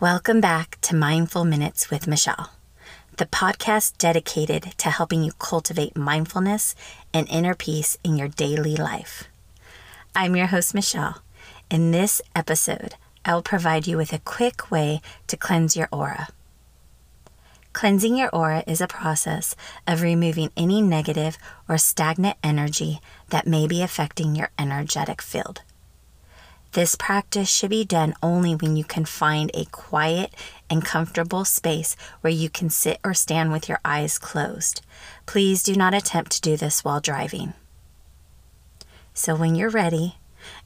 Welcome back to Mindful Minutes with Michelle, the podcast dedicated to helping you cultivate mindfulness and inner peace in your daily life. I'm your host, Michelle. In this episode, I will provide you with a quick way to cleanse your aura. Cleansing your aura is a process of removing any negative or stagnant energy that may be affecting your energetic field. This practice should be done only when you can find a quiet and comfortable space where you can sit or stand with your eyes closed. Please do not attempt to do this while driving. So, when you're ready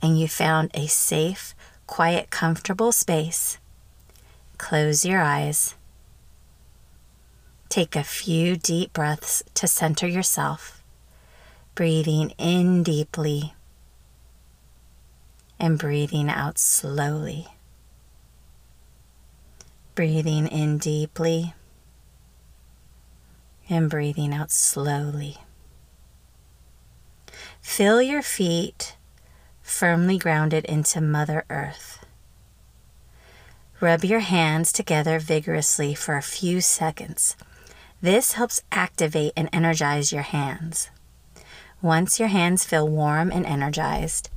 and you found a safe, quiet, comfortable space, close your eyes. Take a few deep breaths to center yourself, breathing in deeply and breathing out slowly. Breathing in deeply and breathing out slowly. Feel your feet firmly grounded into Mother Earth. Rub your hands together vigorously for a few seconds. This helps activate and energize your hands. Once your hands feel warm and energized,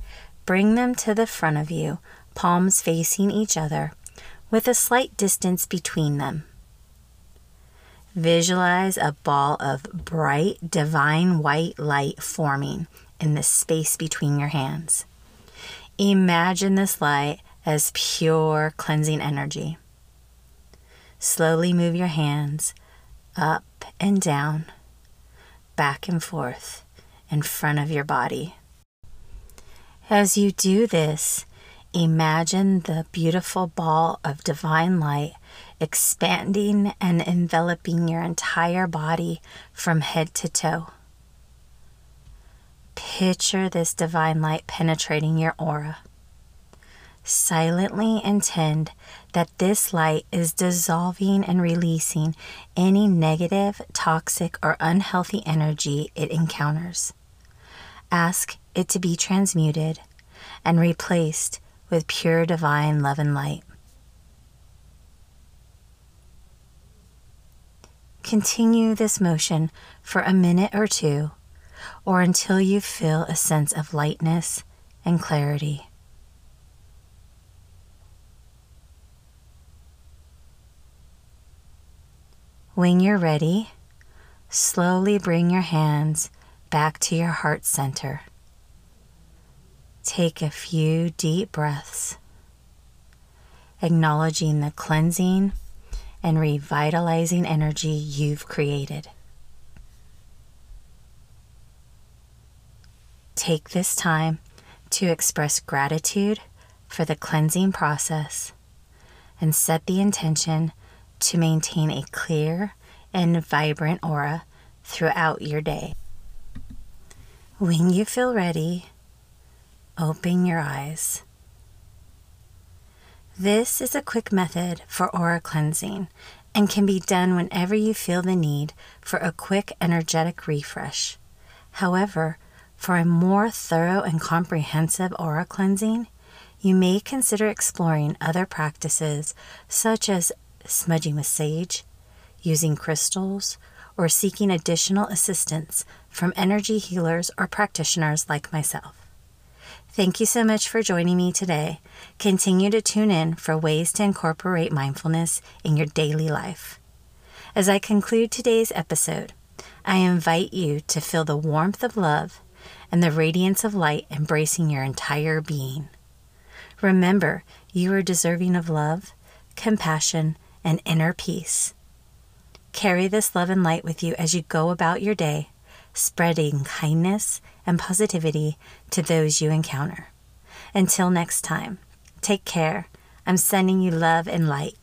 bring them to the front of you, palms facing each other, with a slight distance between them. Visualize a ball of bright, divine white light forming in the space between your hands. Imagine this light as pure cleansing energy. Slowly move your hands up and down, back and forth in front of your body. As you do this, imagine the beautiful ball of divine light expanding and enveloping your entire body from head to toe. Picture this divine light penetrating your aura. Silently intend that this light is dissolving and releasing any negative, toxic, or unhealthy energy it encounters. Ask it to be transmuted and replaced with pure divine love and light. Continue this motion for a minute or two or until you feel a sense of lightness and clarity. When you're ready, slowly bring your hands back to your heart center. Take a few deep breaths, acknowledging the cleansing and revitalizing energy you've created. Take this time to express gratitude for the cleansing process and set the intention to maintain a clear and vibrant aura throughout your day. When you feel ready, open your eyes. This is a quick method for aura cleansing and can be done whenever you feel the need for a quick energetic refresh. However, for a more thorough and comprehensive aura cleansing, you may consider exploring other practices such as smudging with sage, using crystals, or seeking additional assistance from energy healers or practitioners like myself. Thank you so much for joining me today. Continue to tune in for ways to incorporate mindfulness in your daily life. As I conclude today's episode, I invite you to feel the warmth of love and the radiance of light embracing your entire being. Remember, you are deserving of love, compassion, and inner peace. Carry this love and light with you as you go about your day, spreading kindness and positivity to those you encounter. Until next time, take care. I'm sending you love and light.